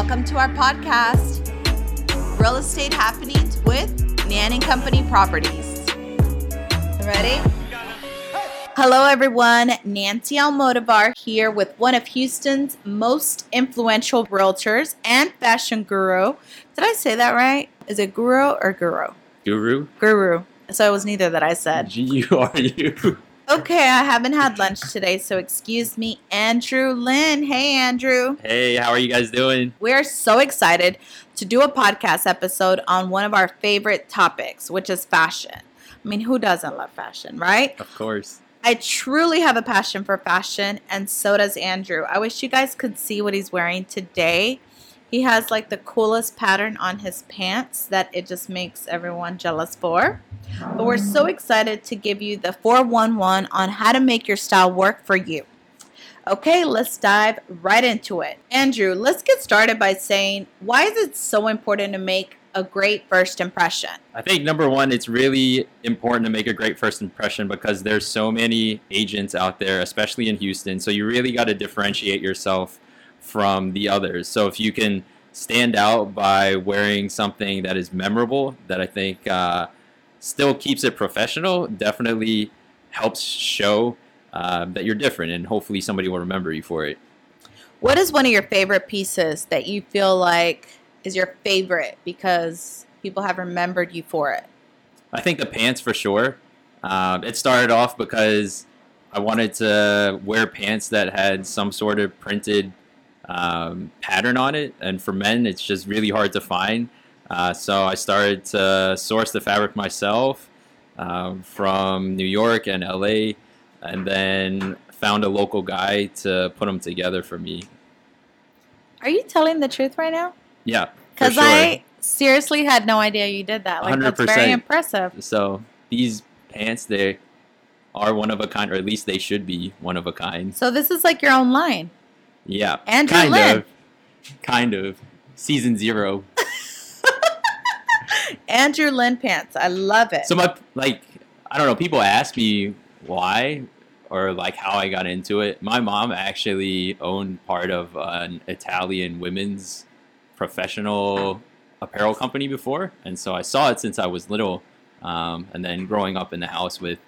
Welcome to our podcast, Real Estate Happenings with Nan and Company Properties. Ready? Hello, everyone. Nancy Almodovar here with one of Houston's most influential realtors and fashion guru. Did I say that right? Is it guru or guru? Guru? Guru. So it was neither that I said. G U R U. Okay, I haven't had lunch today, so excuse me, Andrew Lynn. Hey, Andrew. Hey, how are you guys doing? We're so excited to do a podcast episode on one of our favorite topics, which is fashion. I mean, who doesn't love fashion, right? Of course. I truly have a passion for fashion, and so does Andrew. I wish you guys could see what he's wearing today. He has like the coolest pattern on his pants that it just makes everyone jealous for. But we're so excited to give you the 411 on how to make your style work for you. Okay, let's dive right into it. Andrew, let's get started by saying why is it so important to make a great first impression? I think number one, it's really important to make a great first impression because there's so many agents out there, especially in Houston. So you really got to differentiate yourself from the others. So if you can stand out by wearing something that is memorable, that I think uh, still keeps it professional, definitely helps show uh, that you're different, and hopefully somebody will remember you for it. What is one of your favorite pieces that you feel like is your favorite because people have remembered you for it? I think the pants for sure. Uh, it started off because I wanted to wear pants that had some sort of printed um, pattern on it, and for men, it's just really hard to find. Uh, so I started to source the fabric myself um, from New York and LA, and then found a local guy to put them together for me. Are you telling the truth right now? Yeah, Because sure. I seriously had no idea you did that. Like that's very impressive. So these pants, they are one of a kind, or at least they should be one of a kind. So this is like your own line. Yeah, Andrew kind Lynn. of, kind of. Season zero. Andrew Lynn pants. I love it. So my like, I don't know. People ask me why or like how I got into it. My mom actually owned part of an Italian women's professional apparel company before, and so I saw it since I was little. Um, and then growing up in the house with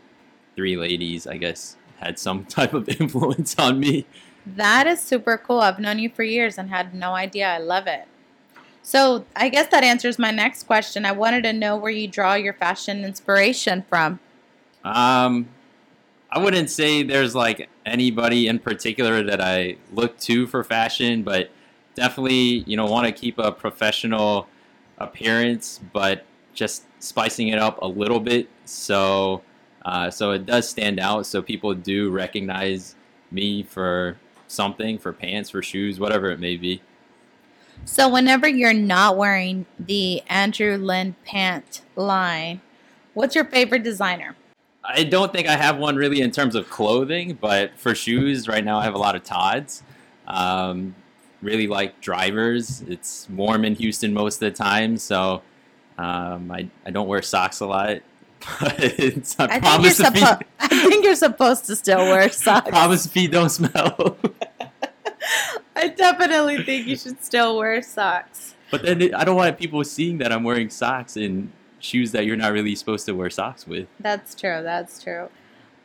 three ladies, I guess had some type of influence on me. That is super cool. I've known you for years and had no idea. I love it. So I guess that answers my next question. I wanted to know where you draw your fashion inspiration from. Um, I wouldn't say there's like anybody in particular that I look to for fashion, but definitely, you know, want to keep a professional appearance, but just spicing it up a little bit. So, uh, so it does stand out. So people do recognize me for something, for pants, for shoes, whatever it may be. So whenever you're not wearing the Andrew Lynn pant line, what's your favorite designer? I don't think I have one really in terms of clothing, but for shoes, right now I have a lot of Tod's. Um, really like drivers. It's warm in Houston most of the time, so um, I, I don't wear socks a lot. But it's, I, I think, you're promise the feet, suppo- I think you're supposed to still wear socks. promise feet don't smell. I definitely think you should still wear socks. but then it, I don't want people seeing that I'm wearing socks in shoes that you're not really supposed to wear socks with. That's true. That's true.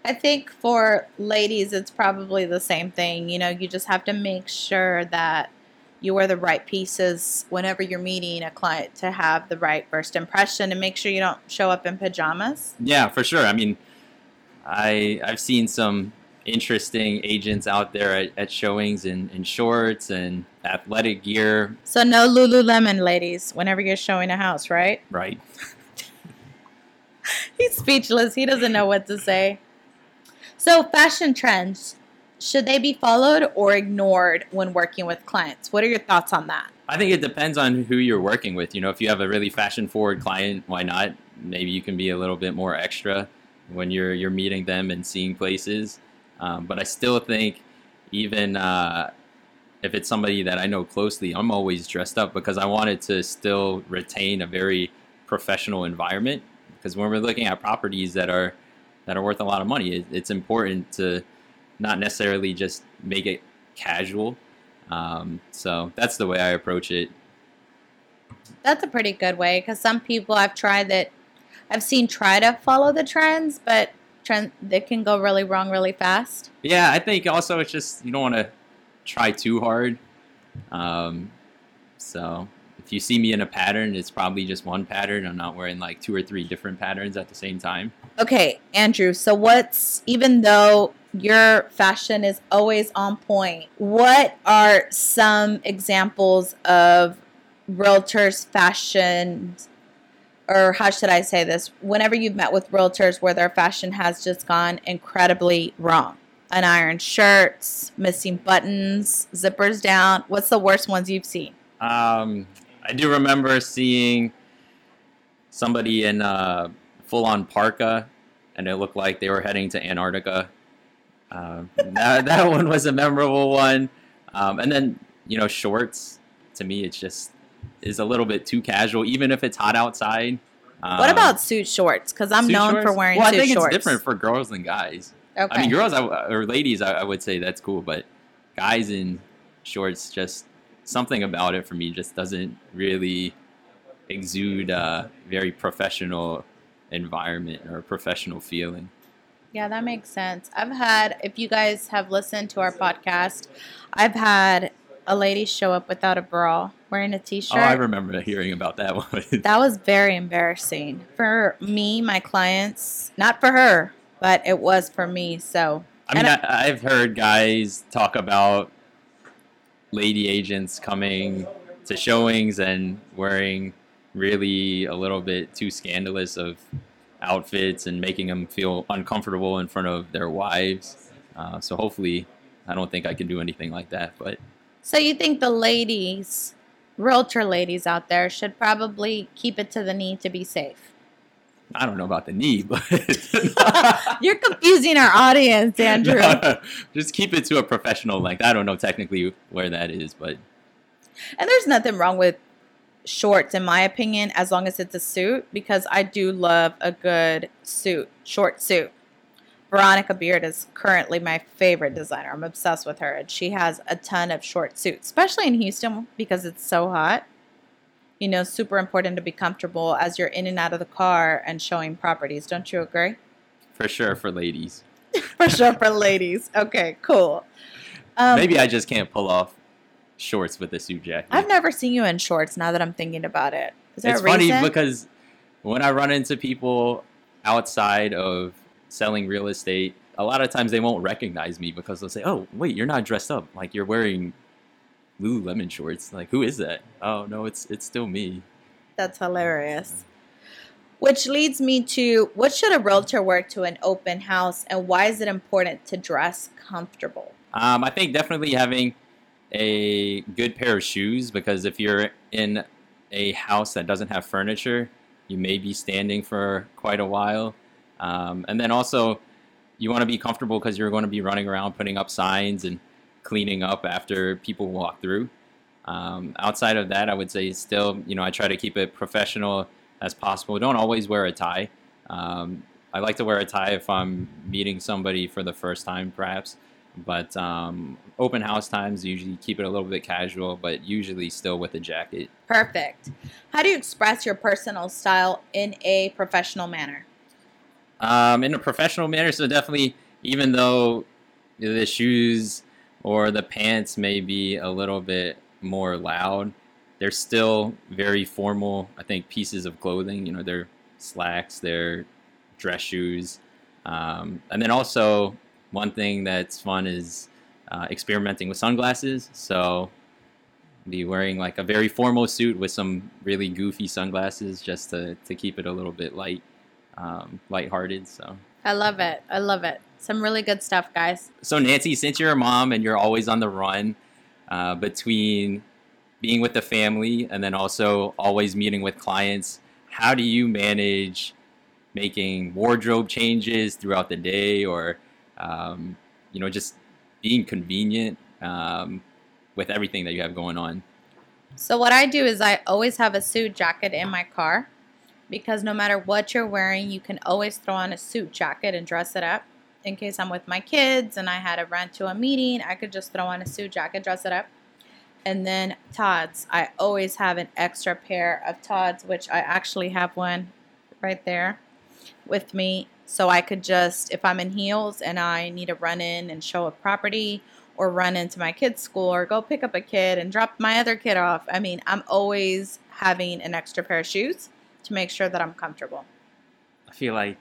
I think for ladies, it's probably the same thing. You know, you just have to make sure that you wear the right pieces whenever you're meeting a client to have the right first impression and make sure you don't show up in pajamas. Yeah, for sure. I mean, I I've seen some interesting agents out there at, at showings in, in shorts and athletic gear. So, no Lululemon, ladies, whenever you're showing a house, right? Right. He's speechless. He doesn't know what to say. So, fashion trends, should they be followed or ignored when working with clients? What are your thoughts on that? I think it depends on who you're working with. You know, if you have a really fashion forward client, why not? Maybe you can be a little bit more extra when you're you're meeting them and seeing places. Um, but I still think even uh, if it's somebody that I know closely, I'm always dressed up because I wanted to still retain a very professional environment. Because when we're looking at properties that are that are worth a lot of money, it, it's important to not necessarily just make it casual, Um, so that's the way I approach it. That's a pretty good way because some people I've tried that I've seen try to follow the trends, but trend they can go really wrong really fast. Yeah, I think also it's just you don't want to try too hard. Um, so if you see me in a pattern, it's probably just one pattern. I'm not wearing like two or three different patterns at the same time. Okay, Andrew. So what's even though your fashion is always on point, what are some examples of realtors' fashion or how should I say this? Whenever you've met with realtors where their fashion has just gone incredibly wrong. Unironed shirts, missing buttons, zippers down. What's the worst ones you've seen? Um, I do remember seeing somebody in uh, full on parka, and it looked like they were heading to Antarctica. Uh, that, that one was a memorable one. Um, and then, you know, shorts, to me, it's just is a little bit too casual, even if it's hot outside. Um, what about suit shorts? Because I'm known shorts? for wearing well, suit I think shorts. it's different for girls than guys. Okay. I mean, girls I, or ladies, I, I would say that's cool, but guys in shorts, just something about it for me just doesn't really exude a very professional environment or professional feeling. Yeah, that makes sense. I've had, if you guys have listened to our podcast, I've had a lady show up without a bra wearing a t shirt. Oh, I remember hearing about that one. that was very embarrassing for me, my clients, not for her, but it was for me. So, I mean, I, I've heard guys talk about lady agents coming to showings and wearing really a little bit too scandalous of outfits and making them feel uncomfortable in front of their wives. Uh, so hopefully, I don't think I can do anything like that. But so you think the ladies, realtor ladies out there, should probably keep it to the knee to be safe? I don't know about the knee, but You're confusing our audience, Andrew. just keep it to a professional length. I don't know technically where that is, but And there's nothing wrong with shorts, in my opinion, as long as it's a suit, because I do love a good suit, short suit. Veronica Beard is currently my favorite designer. I'm obsessed with her, and she has a ton of short suits, especially in Houston because it's so hot. You know, super important to be comfortable as you're in and out of the car and showing properties. Don't you agree? for sure for ladies. For sure, for ladies. Okay, cool. Um, Maybe I just can't pull off shorts with a suit jacket. I've never seen you in shorts. Now that I'm thinking about it, is there it's funny because when I run into people outside of selling real estate, a lot of times they won't recognize me because they'll say, "Oh, wait, you're not dressed up. Like you're wearing Lululemon shorts. Like who is that? Oh no, it's it's still me." That's hilarious. Which leads me to what should a realtor wear to an open house and why is it important to dress comfortable? Um, I think definitely having a good pair of shoes because if you're in a house that doesn't have furniture, you may be standing for quite a while. Um, and then also, you want to be comfortable because you're going to be running around putting up signs and cleaning up after people walk through. Um, outside of that, I would say still, you know, I try to keep it professional as possible. Don't always wear a tie. Um, I like to wear a tie if I'm meeting somebody for the first time, perhaps. But um, open house times usually keep it a little bit casual, but usually still with a jacket. Perfect. How do you express your personal style in a professional manner? Um, in a professional manner, so definitely, even though the shoes or the pants may be a little bit more loud, they're still very formal. I think pieces of clothing, you know, they're slacks, they're dress shoes, um, and then also one thing that's fun is uh, experimenting with sunglasses. So be wearing like a very formal suit with some really goofy sunglasses just to, to keep it a little bit light, um, lighthearted. So, I love it. I love it. Some really good stuff, guys. so Nancy, since you're a mom and you're always on the run uh, between being with the family and then also always meeting with clients, how do you manage making wardrobe changes throughout the day or, um, you know, just being convenient um, with everything that you have going on? So what I do is I always have a suit jacket in my car because no matter what you're wearing, you can always throw on a suit jacket and dress it up. In case I'm with my kids and I had to run to a meeting, I could just throw on a suit jacket, dress it up. And then Tod's. I always have an extra pair of Tod's, which I actually have one right there with me. So I could just, if I'm in heels and I need to run in and show a property or run into my kid's school or go pick up a kid and drop my other kid off, I mean, I'm always having an extra pair of shoes to make sure that I'm comfortable. I feel like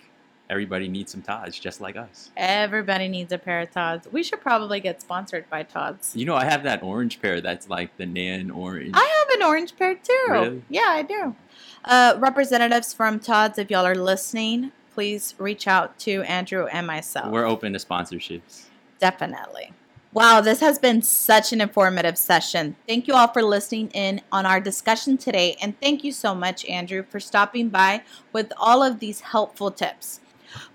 everybody needs some Tods, just like us. Everybody needs a pair of Tods. We should probably get sponsored by Tods. You know, I have that orange pair that's like the nan orange. I have an orange pair too. Really? Yeah, I do. Uh, representatives from Tods, if y'all are listening, please reach out to Andrew and myself. We're open to sponsorships. Definitely. Wow, this has been such an informative session. Thank you all for listening in on our discussion today. And thank you so much, Andrew, for stopping by with all of these helpful tips.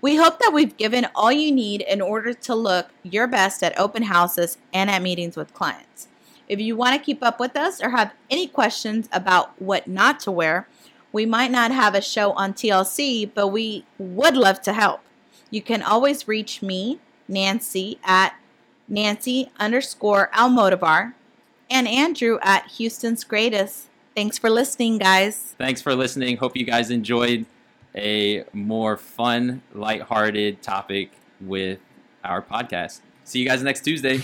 We hope that we've given all you need in order to look your best at open houses and at meetings with clients. If you want to keep up with us or have any questions about what not to wear, we might not have a show on TLC, but we would love to help. You can always reach me, Nancy, at Nancy underscore Almodovar, and Andrew at Houston's Greatest. Thanks for listening, guys. Thanks for listening. Hope you guys enjoyed a more fun, lighthearted topic with our podcast. See you guys next Tuesday.